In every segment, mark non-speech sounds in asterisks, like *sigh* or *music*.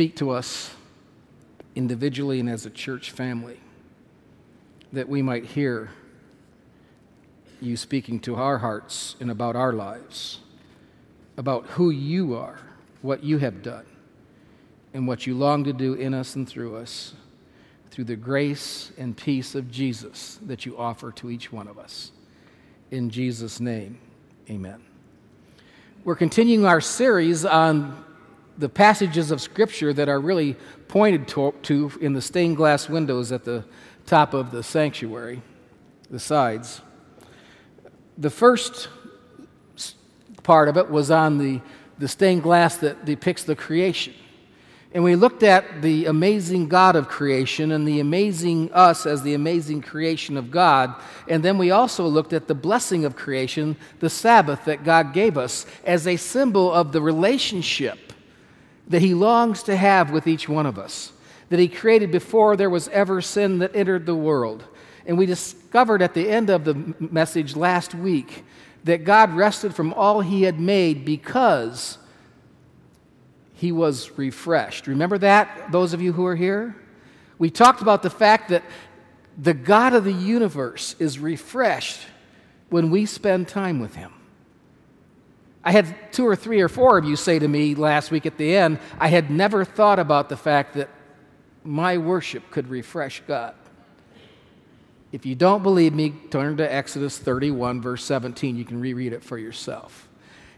speak to us individually and as a church family, that we might hear you speaking to our hearts and about our lives, about who you are, what you have done, and what you long to do in us and through us, through the grace and peace of Jesus that you offer to each one of us. In Jesus' name, amen. We're continuing our series on the passages of Scripture that are really pointed to, to, in the stained glass windows at the top of the sanctuary, the sides. The first part of it was on the, the stained glass that depicts the creation. And we looked at the amazing God of creation and the amazing us as the amazing creation of God. And then we also looked at the blessing of creation, the Sabbath that God gave us, as a symbol of the relationship that He longs to have with each one of us, that He created before there was ever sin that entered the world. And we discovered at the end of the message last week that God rested from all He had made because he was refreshed. Remember that, those of you who are here? We talked about the fact that the God of the universe is refreshed when we spend time with him. I had two or three or four of you say to me last week at the end, I had never thought about the fact that my worship could refresh God. If you don't believe me, turn to Exodus 31, verse 17. You can reread it for yourself.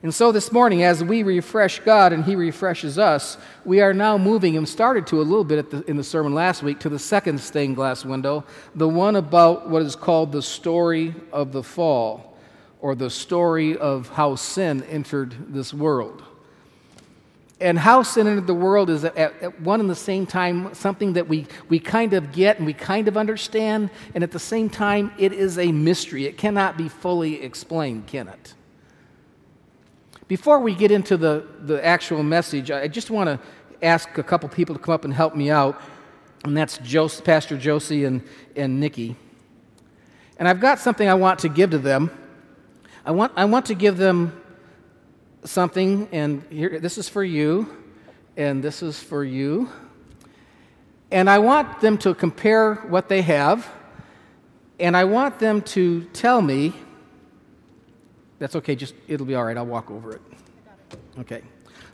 And so this morning, as we refresh God and He refreshes us, we are now moving and started to a little bit the, in the sermon last week to the second stained glass window, the one about what is called the story of the fall, or the story of how sin entered this world. And how sin entered the world is at, at one and the same time something that we, we kind of get and we kind of understand, and at the same time, it is a mystery. It cannot be fully explained, can it? Before we get into the, the actual message, I just want to ask a couple people to come up and help me out, and that's Jos- Pastor Josie and, and Nikki. And I've got something I want to give to them. I want, I want to give them something, and here, this is for you, and this is for you. And I want them to compare what they have, and I want them to tell me that's okay, just it'll be all right. I'll walk over it. Okay.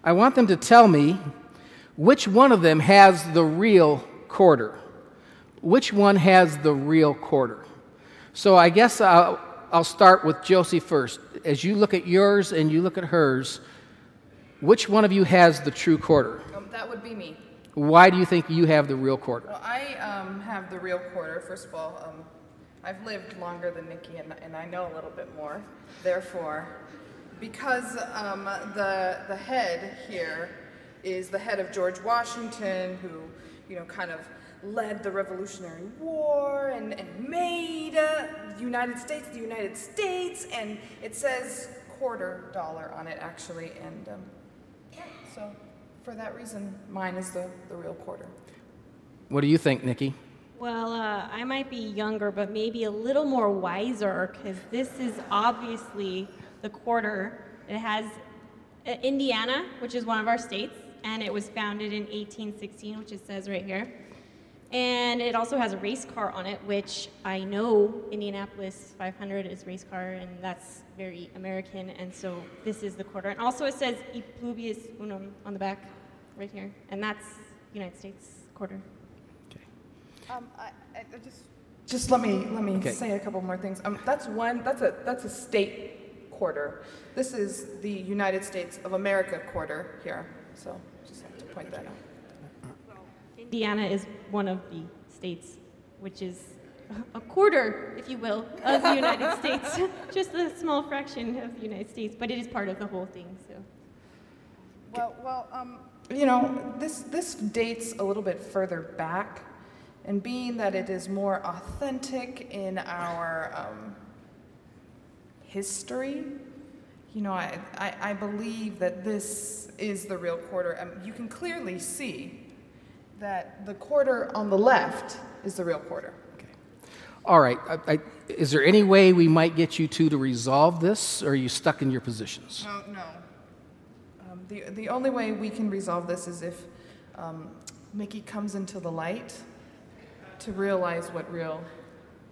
I want them to tell me which one of them has the real quarter. Which one has the real quarter? So I guess I'll, I'll start with Josie first. As you look at yours and you look at hers, which one of you has the true quarter? Um, that would be me. Why do you think you have the real quarter? Well, I um, have the real quarter. First of all, um, I've lived longer than Nikki and, and I know a little bit more. Therefore, because um, the, the head here is the head of George Washington, who, you know, kind of led the Revolutionary War and, and made uh, the United States the United States, and it says quarter dollar on it actually, and um, yeah, so for that reason, mine is the, the real quarter. What do you think, Nikki? Well, uh, I might be younger, but maybe a little more wiser because this is obviously the quarter. It has uh, Indiana, which is one of our states, and it was founded in 1816, which it says right here. And it also has a race car on it, which I know Indianapolis 500 is race car, and that's very American, and so this is the quarter. And also it says E pluribus unum on the back, right here, and that's United States quarter. Um, I, I just just let me let me Okay. say a couple more things. Um, that's one. That's a that's a state quarter. This is the United States of America quarter here. So just have to point that out. Indiana is one of the states, which is a quarter, if you will, of the United *laughs* States. *laughs* Just a small fraction of the United States, but it is part of the whole thing. So, Well, well, um, you know, this this dates a little bit further back, and being that it is more authentic in our um, history, you know, I, I, I believe that this is the real quarter. Um, you can clearly see that the quarter on the left is the real quarter. Okay. All right. I, I, is there any way we might get you two to resolve this, or are you stuck in your positions? No, no. Um, the, the only way we can resolve this is if um, Nikki comes into the light to realize what real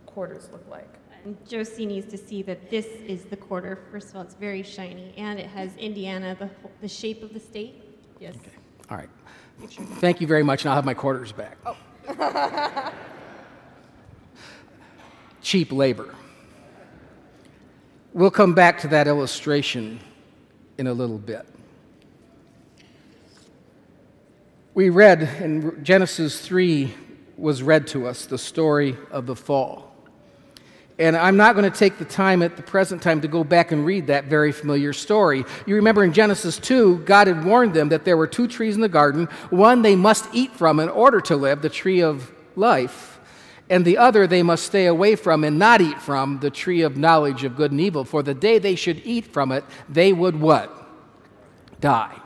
quarters look like. And Josie needs to see that this is the quarter. First of all, it's very shiny, and it has Indiana, the, the shape of the state. Yes. Okay. All right. Thank you very much, and I'll have my quarters back. Oh. *laughs* Cheap labor. We'll come back to that illustration in a little bit. We read in Genesis 3 was read to us the story of the fall. And I'm not going to take the time at the present time to go back and read that very familiar story. You remember in Genesis 2, God had warned them that there were two trees in the garden. One they must eat from in order to live, the tree of life. And the other they must stay away from and not eat from, the tree of knowledge of good and evil. For the day they should eat from it, they would what? Die.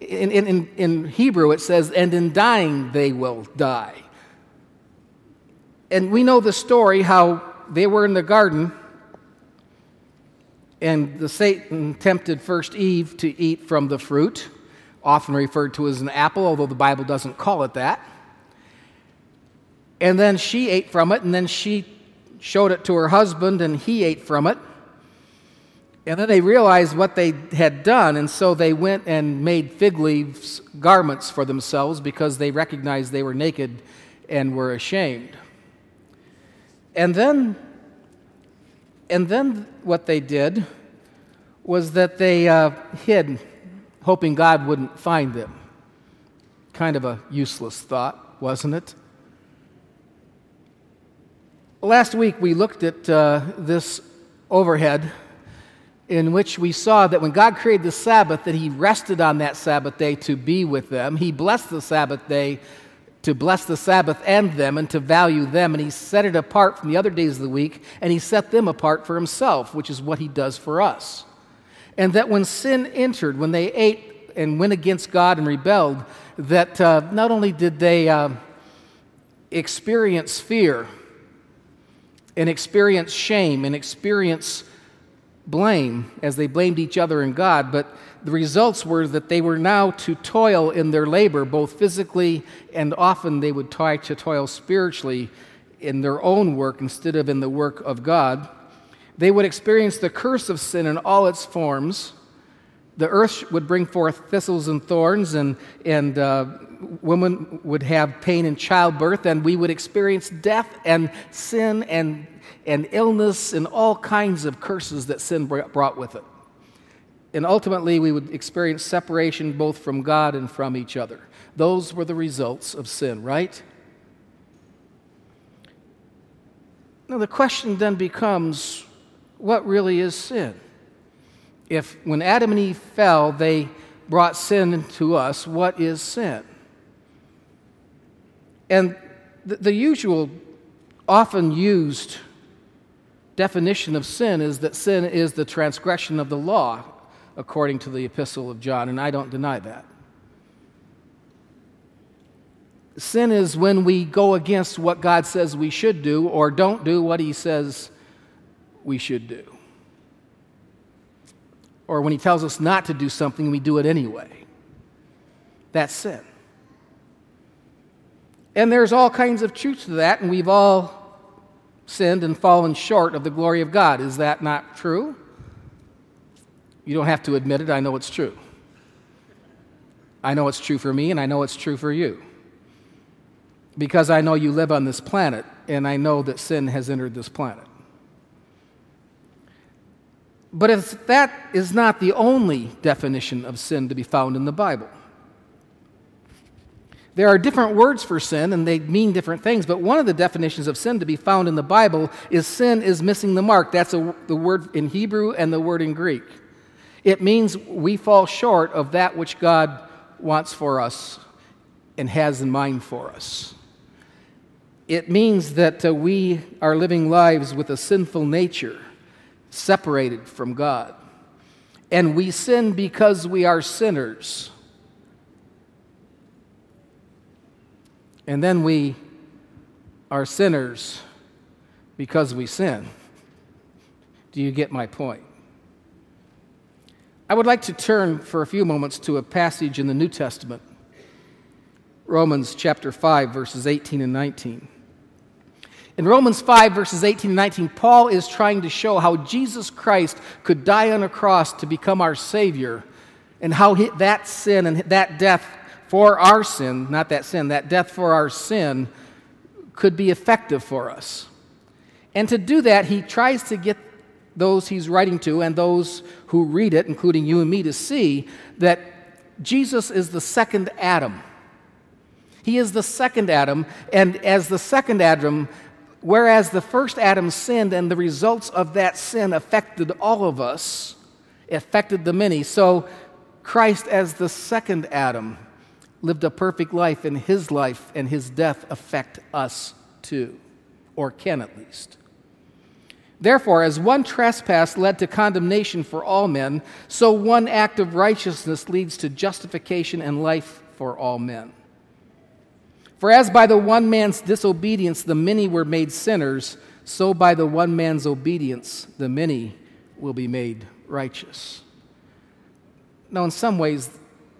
In, in, in Hebrew it says, and in dying they will die. And we know the story how they were in the garden, and the Satan tempted first Eve to eat from the fruit, often referred to as an apple, although the Bible doesn't call it that. And then she ate from it, and then she showed it to her husband, and he ate from it. And then they realized what they had done, and so they went and made fig leaves garments for themselves because they recognized they were naked and were ashamed. And then, and then what they did was that they uh, hid, hoping God wouldn't find them. Kind of a useless thought, wasn't it? Last week we looked at uh, this overhead in which we saw that when God created the Sabbath, that He rested on that Sabbath day to be with them. He blessed the Sabbath day to bless the Sabbath and them and to value them. And he set it apart from the other days of the week, and he set them apart for himself, which is what he does for us. And that when sin entered, when they ate and went against God and rebelled, that uh, not only did they uh, experience fear and experience shame and experience blame as they blamed each other and God, but the results were that they were now to toil in their labor, both physically and often they would try to toil spiritually in their own work instead of in the work of God. They would experience the curse of sin in all its forms. The earth would bring forth thistles and thorns, and, and uh, women would have pain in childbirth, and we would experience death and sin and, and illness and all kinds of curses that sin brought with it and ultimately we would experience separation both from God and from each other. Those were the results of sin, right? Now the question then becomes what really is sin? If when Adam and Eve fell, they brought sin to us, what is sin? And the, the usual, often used definition of sin is that sin is the transgression of the law according to the Epistle of John, and I don't deny that. Sin is when we go against what God says we should do or don't do what He says we should do. Or when He tells us not to do something, we do it anyway. That's sin. And there's all kinds of truth to that, and we've all sinned and fallen short of the glory of God. Is that not true? You don't have to admit it, I know it's true. I know it's true for me, and I know it's true for you. Because I know you live on this planet, and I know that sin has entered this planet. But if that is not the only definition of sin to be found in the Bible, there are different words for sin and they mean different things, but one of the definitions of sin to be found in the Bible is sin is missing the mark. That's a, the word in Hebrew and the word in Greek. It means we fall short of that which God wants for us and has in mind for us. It means that uh, we are living lives with a sinful nature, separated from God. And we sin because we are sinners. And then we are sinners because we sin. Do you get my point? I would like to turn for a few moments to a passage in the New Testament Romans chapter 5, verses 18 and 19. In Romans 5, verses 18 and 19, Paul is trying to show how Jesus Christ could die on a cross to become our Savior, and how that sin and that death for our sin, not that sin, that death for our sin, could be effective for us. And to do that, he tries to get those he's writing to and those who read it, including you and me, to see that Jesus is the second Adam. He is the second Adam, and as the second Adam, whereas the first Adam sinned and the results of that sin affected all of us, affected the many, so Christ, as the second Adam, lived a perfect life, and his life and his death affect us too, or can at least. Therefore, as one trespass led to condemnation for all men, so one act of righteousness leads to justification and life for all men. For as by the one man's disobedience the many were made sinners, so by the one man's obedience the many will be made righteous. Now, in some ways,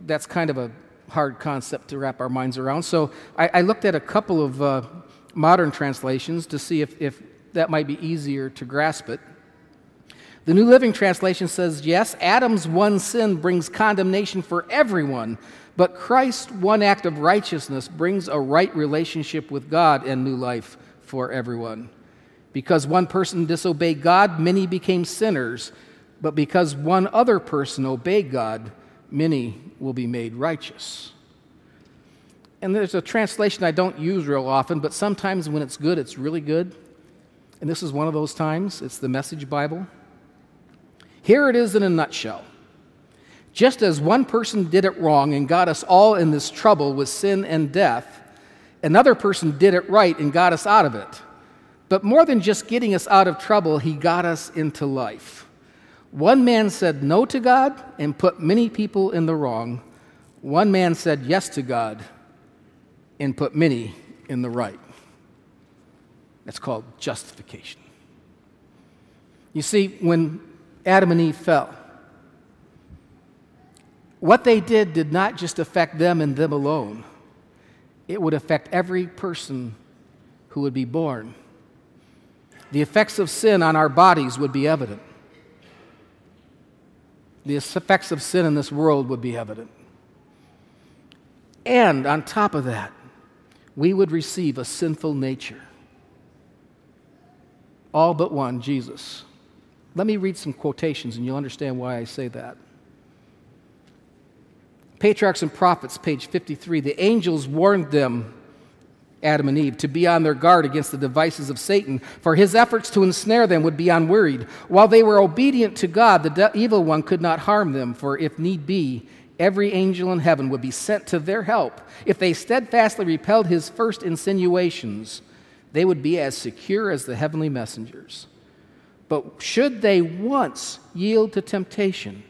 that's kind of a hard concept to wrap our minds around. So I, I looked at a couple of uh, modern translations to see if, if that might be easier to grasp it. The New Living Translation says, Yes, Adam's one sin brings condemnation for everyone, but Christ's one act of righteousness brings a right relationship with God and new life for everyone. Because one person disobeyed God, many became sinners, but because one other person obeyed God, many will be made righteous. And there's a translation I don't use real often, but sometimes when it's good, it's really good. And this is one of those times. It's the Message Bible. Here it is in a nutshell. Just as one person did it wrong and got us all in this trouble with sin and death, another person did it right and got us out of it. But more than just getting us out of trouble, he got us into life. One man said no to God and put many people in the wrong. One man said yes to God and put many in the right. That's called justification. You see, when Adam and Eve fell, what they did did not just affect them and them alone, it would affect every person who would be born. The effects of sin on our bodies would be evident. The effects of sin in this world would be evident. And on top of that, we would receive a sinful nature. All but one, Jesus. Let me read some quotations and you'll understand why I say that. Patriarchs and Prophets, page 53. The angels warned them, Adam and Eve, to be on their guard against the devices of Satan, for his efforts to ensnare them would be unwearied. While they were obedient to God, the de- evil one could not harm them, for if need be, every angel in heaven would be sent to their help. If they steadfastly repelled his first insinuations, they would be as secure as the heavenly messengers. But should they once yield to temptation,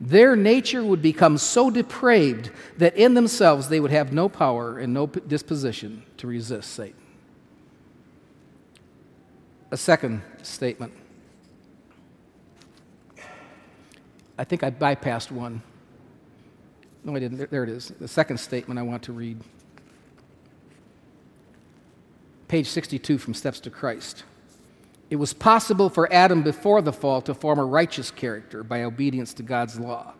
their nature would become so depraved that in themselves they would have no power and no disposition to resist Satan. A second statement. I think I bypassed one. No, I didn't. There it is. The second statement I want to read page 62 from Steps to Christ. It was possible for Adam before the fall to form a righteous character by obedience to God's law.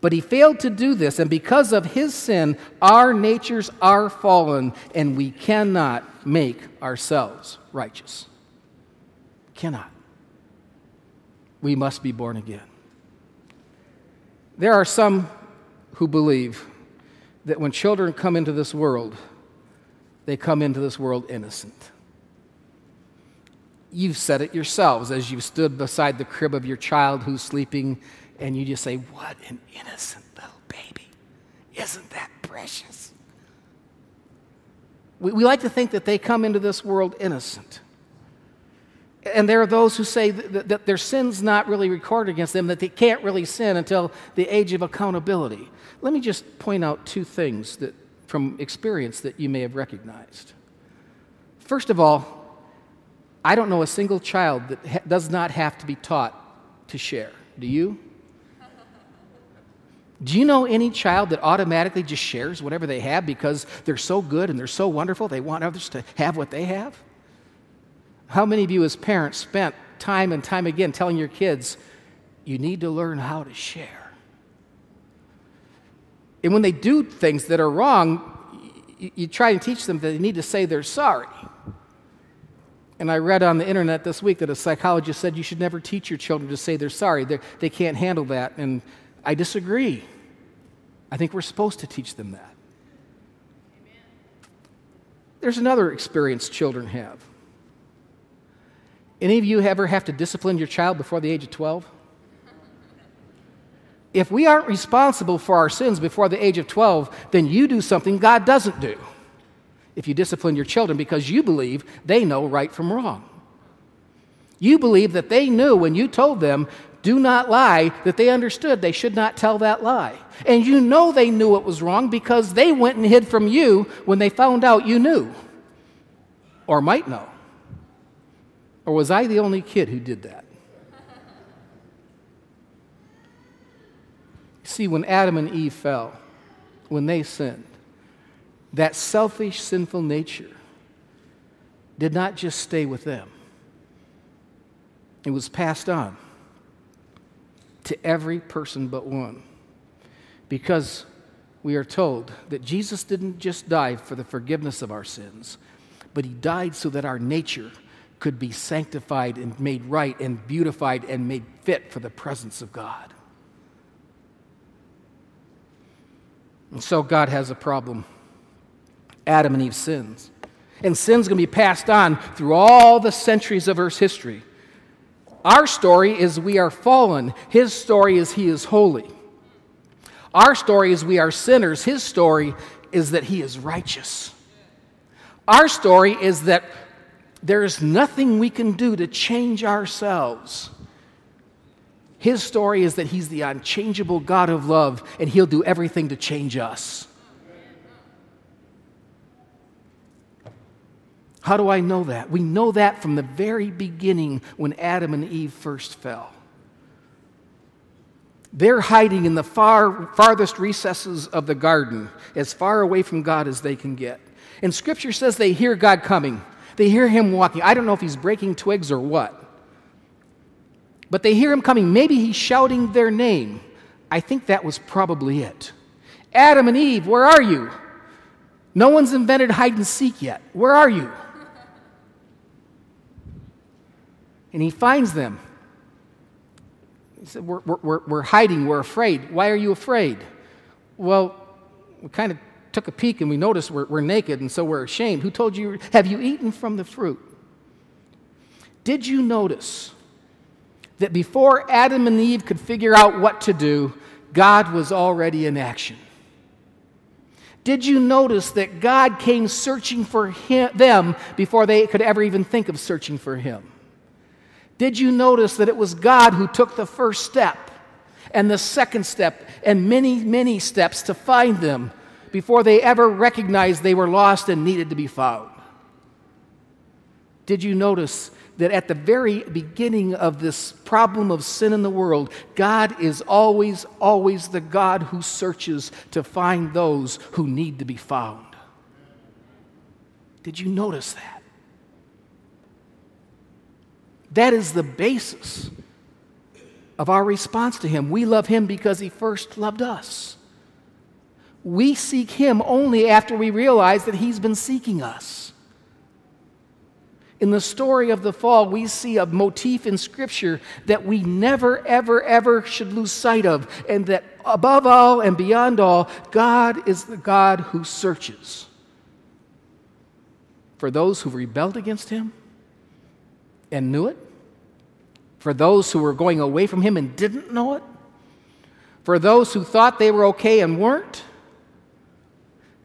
But he failed to do this, and because of his sin, our natures are fallen, and we cannot make ourselves righteous. Cannot. We must be born again. There are some who believe that when children come into this world, they come into this world innocent. You've said it yourselves as you've stood beside the crib of your child who's sleeping, and you just say, What an innocent little baby. Isn't that precious? We, we like to think that they come into this world innocent. And there are those who say that, that, their sin's not really recorded against them, that they can't really sin until the age of accountability. Let me just point out two things that from experience that you may have recognized. First of all, I don't know a single child that ha- does not have to be taught to share. Do you? Do you know any child that automatically just shares whatever they have because they're so good and they're so wonderful, they want others to have what they have? How many of you, as parents, spent time and time again telling your kids, you need to learn how to share? And when they do things that are wrong, you, you try and teach them that they need to say they're sorry. And I read on the internet this week that a psychologist said you should never teach your children to say they're sorry. They're, they can not handle that. And I disagree. I think we're supposed to teach them that. Amen. There's another experience children have. Any of you ever have to discipline your child before the age of 12? If we aren't responsible for our sins before the age of 12, then you do something God doesn't do if you discipline your children because you believe they know right from wrong. You believe that they knew when you told them, do not lie, that they understood they should not tell that lie. And you know they knew it was wrong because they went and hid from you when they found out you knew or might know. Or was I the only kid who did that? See, when Adam and Eve fell, when they sinned, that selfish, sinful nature did not just stay with them, it was passed on to every person but one. Because we are told that Jesus didn't just die for the forgiveness of our sins, but he died so that our nature could be sanctified and made right and beautified and made fit for the presence of God. And so God has a problem Adam and Eve's sins. And sin's going to be passed on through all the centuries of Earth's history. Our story is we are fallen, His story is He is holy. Our story is we are sinners, His story is that He is righteous. Our story is that there is nothing we can do to change ourselves. His story is that He's the unchangeable God of love, and He'll do everything to change us. How do I know that? We know that from the very beginning when Adam and Eve first fell. They're hiding in the far, farthest recesses of the garden, as far away from God as they can get. And Scripture says they hear God coming. They hear Him walking. I don't know if He's breaking twigs or what. But they hear Him coming. Maybe He's shouting their name. I think that was probably it. Adam and Eve, where are you? No one's invented hide and seek yet. Where are you? And he finds them. He said, we're, we're, we're hiding, we're afraid. Why are you afraid? Well, we kind of took a peek and we noticed we're, we're naked and so we're ashamed. Who told you? Have you eaten from the fruit? Did you notice that before Adam and Eve could figure out what to do, God was already in action? Did you notice that God came searching for him, them before they could ever even think of searching for Him? Did you notice that it was God who took the first step and the second step and many, many steps to find them before they ever recognized they were lost and needed to be found? Did you notice that at the very beginning of this problem of sin in the world, God is always, always the God who searches to find those who need to be found? Did you notice that? That is the basis of our response to Him. We love Him because He first loved us. We seek Him only after we realize that He's been seeking us. In the story of the fall, we see a motif in Scripture that we never, ever, ever should lose sight of, and that above all and beyond all, God is the God who searches. For those who rebelled against Him, and knew it, for those who were going away from Him and didn't know it, for those who thought they were okay and weren't.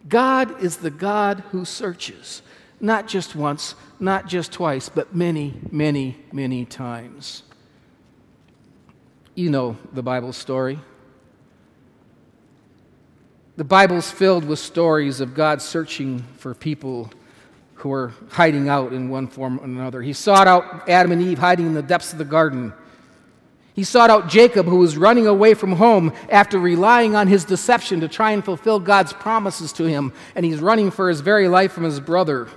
God is the God who searches, not just once, not just twice, but many, many, many times. You know the Bible story. The Bible's filled with stories of God searching for people who were hiding out in one form or another. He sought out Adam and Eve hiding in the depths of the garden. He sought out Jacob, who was running away from home after relying on his deception to try and fulfill God's promises to him, and he's running for his very life from his brother.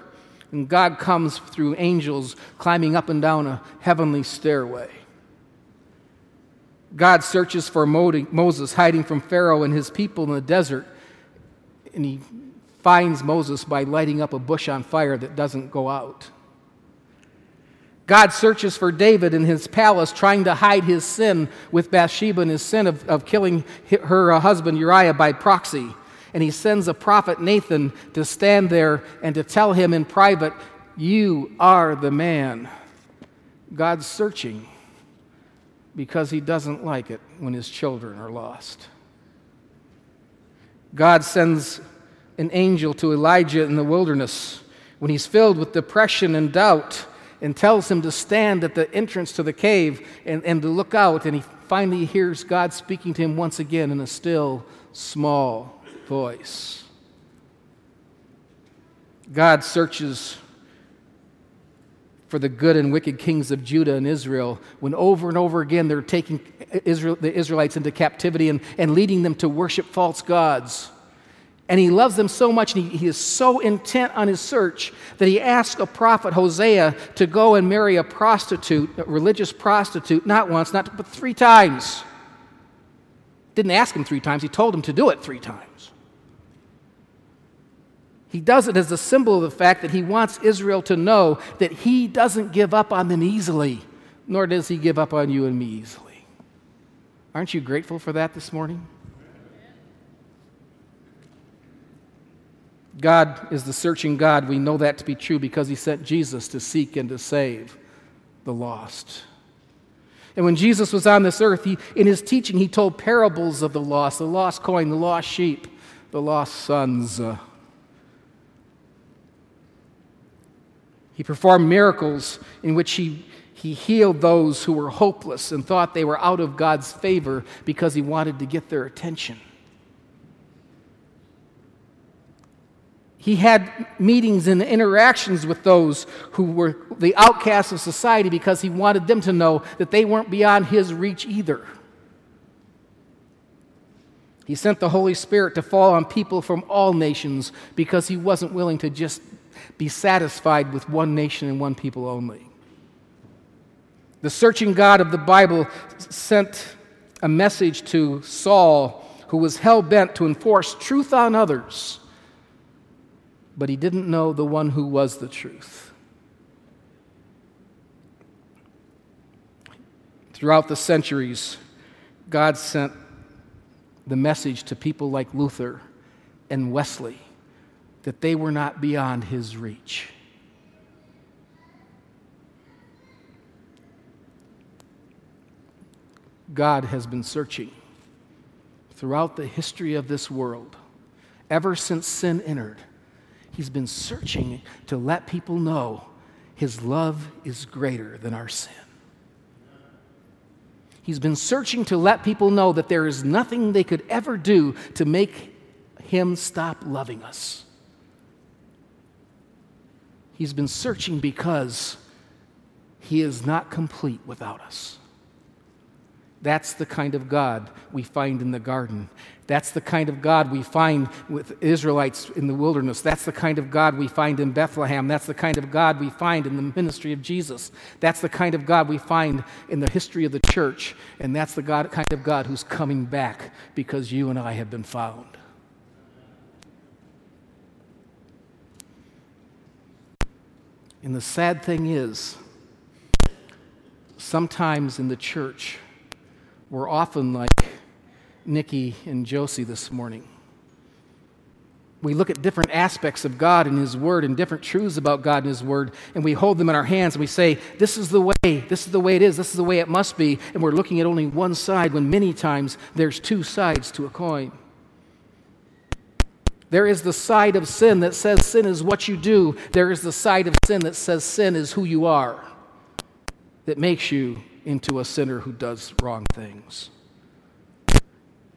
And God comes through angels climbing up and down a heavenly stairway. God searches for Moses hiding from Pharaoh and his people in the desert, and he finds Moses by lighting up a bush on fire that doesn't go out. God searches for David in his palace, trying to hide his sin with Bathsheba and his sin of, of killing her uh, husband Uriah by proxy. And he sends a prophet, Nathan, to stand there and to tell him in private, You are the man. God's searching because he doesn't like it when his children are lost. God sends an angel to Elijah in the wilderness when he's filled with depression and doubt and tells him to stand at the entrance to the cave and, and to look out. And he finally hears God speaking to him once again in a still, small voice. God searches for the good and wicked kings of Judah and Israel when over and over again they're taking Israel, the Israelites into captivity and, and leading them to worship false gods. And he loves them so much, and he, he, is so intent on his search that he asks a prophet, Hosea, to go and marry a prostitute, a religious prostitute, not once, not but three times. Didn't ask him three times, he told him to do it three times. He does it as a symbol of the fact that he wants Israel to know that he doesn't give up on them easily, nor does he give up on you and me easily. Aren't you grateful for that this morning? God is the searching God. We know that to be true because he sent Jesus to seek and to save the lost. And when Jesus was on this earth, he, in his teaching, he told parables of the lost the lost coin, the lost sheep, the lost sons. Uh, he performed miracles in which he, he healed those who were hopeless and thought they were out of God's favor because he wanted to get their attention. He had meetings and interactions with those who were the outcasts of society because he wanted them to know that they weren't beyond his reach either. He sent the Holy Spirit to fall on people from all nations because he wasn't willing to just be satisfied with one nation and one people only. The searching God of the Bible sent a message to Saul, who was hell bent to enforce truth on others but he didn't know the one who was the truth. Throughout the centuries, God sent the message to people like Luther and Wesley that they were not beyond his reach. God has been searching throughout the history of this world, ever since sin entered He's been searching to let people know his love is greater than our sin. He's been searching to let people know that there is nothing they could ever do to make him stop loving us. He's been searching because he is not complete without us. That's the kind of God we find in the garden. That's the kind of God we find with Israelites in the wilderness. That's the kind of God we find in Bethlehem. That's the kind of God we find in the ministry of Jesus. That's the kind of God we find in the history of the church. And that's the God, kind of God who's coming back because you and I have been found. And the sad thing is, sometimes in the church, we're often like Nikki and Josie this morning. We look at different aspects of God and His Word and different truths about God and His Word, and we hold them in our hands and we say, This is the way, this is the way it is, this is the way it must be. And we're looking at only one side when many times there's two sides to a coin. There is the side of sin that says sin is what you do, there is the side of sin that says sin is who you are, that makes you into a sinner who does wrong things.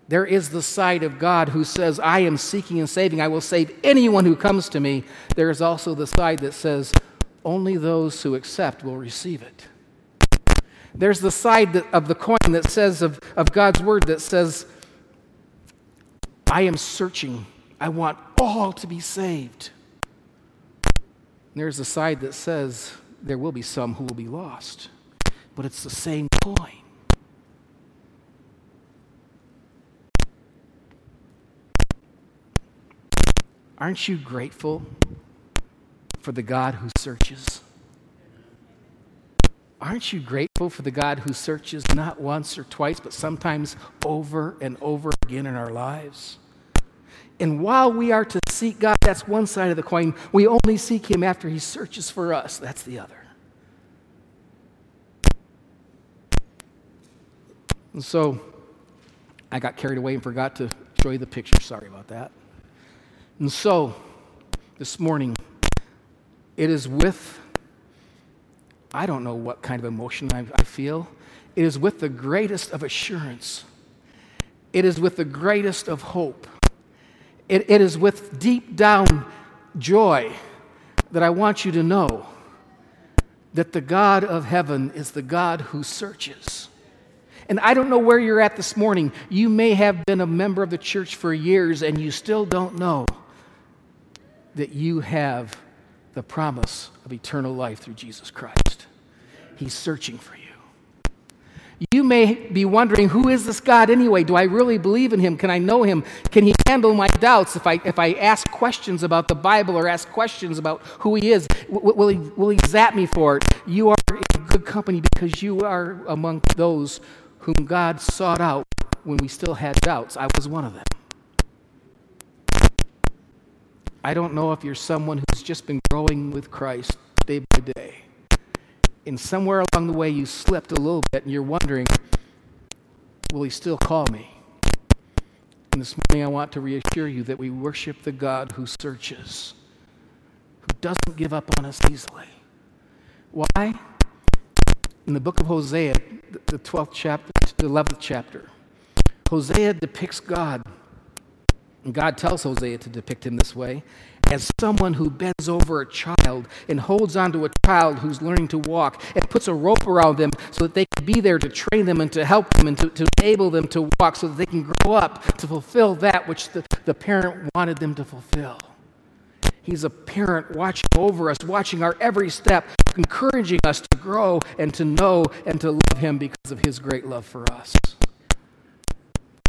There is the side of God who says, I am seeking and saving. I will save anyone who comes to me. There is also the side that says, only those who accept will receive it. There's the side that, of the coin that says, of, of God's word, that says, I am searching. I want all to be saved. And there's the side that says, there will be some who will be lost. But it's the same coin. Aren't you grateful for the God who searches? Aren't you grateful for the God who searches not once or twice, but sometimes over and over again in our lives? And while we are to seek God, that's one side of the coin. We only seek Him after He searches for us. That's the other. And so I got carried away and forgot to show you the picture. Sorry about that. And so this morning, it is with, I don't know what kind of emotion I, I feel. It is with the greatest of assurance. It is with the greatest of hope. It, it is with deep down joy that I want you to know that the God of heaven is the God who searches. And I don't know where you're at this morning. You may have been a member of the church for years and you still don't know that you have the promise of eternal life through Jesus Christ. He's searching for you. You may be wondering, who is this God anyway? Do I really believe in him? Can I know him? Can he handle my doubts if I, if I ask questions about the Bible or ask questions about who he is? Will, he, will he zap me for it? You are in good company because you are among those whom God sought out when we still had doubts. I was one of them. I don't know if you're someone who's just been growing with Christ day by day. And somewhere along the way you slipped a little bit and you're wondering, will he still call me? And this morning I want to reassure you that we worship the God who searches, who doesn't give up on us easily. Why? In the book of Hosea, the 12th chapter, to the 11th chapter, Hosea depicts God. And God tells Hosea to depict him this way. As someone who bends over a child and holds onto a child who's learning to walk and puts a rope around them so that they can be there to train them and to help them and to, to enable them to walk so that they can grow up to fulfill that which the, the parent wanted them to fulfill. He's a parent watching over us, watching our every step, encouraging us to grow and to know and to love Him because of His great love for us.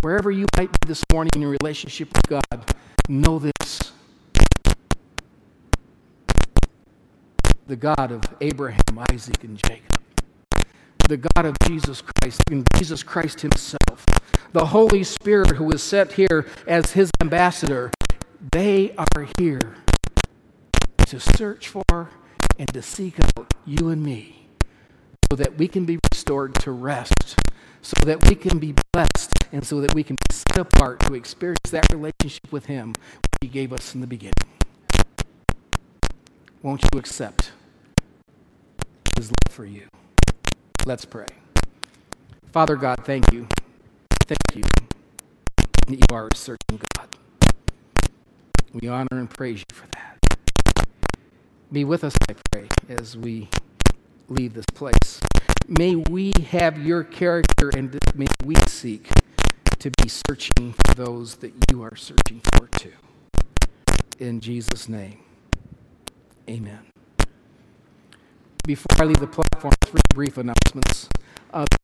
Wherever you might be this morning in your relationship with God, know this. The God of Abraham, Isaac, and Jacob, the God of Jesus Christ, and Jesus Christ Himself, the Holy Spirit who is sent here as His ambassador, they are here to search for and to seek out you and me so that we can be restored to rest, so that we can be blessed and so that we can be set apart to experience that relationship with Him which He gave us in the beginning. Won't you accept His love for you? Let's pray. Father God, thank you. Thank you that you are a searching God. We honor and praise you for that. Be with us, I pray, as we leave this place. May we have your character and may we seek to be searching for those that you are searching for too. In Jesus' name, amen. Before I leave the platform, three brief announcements. Uh,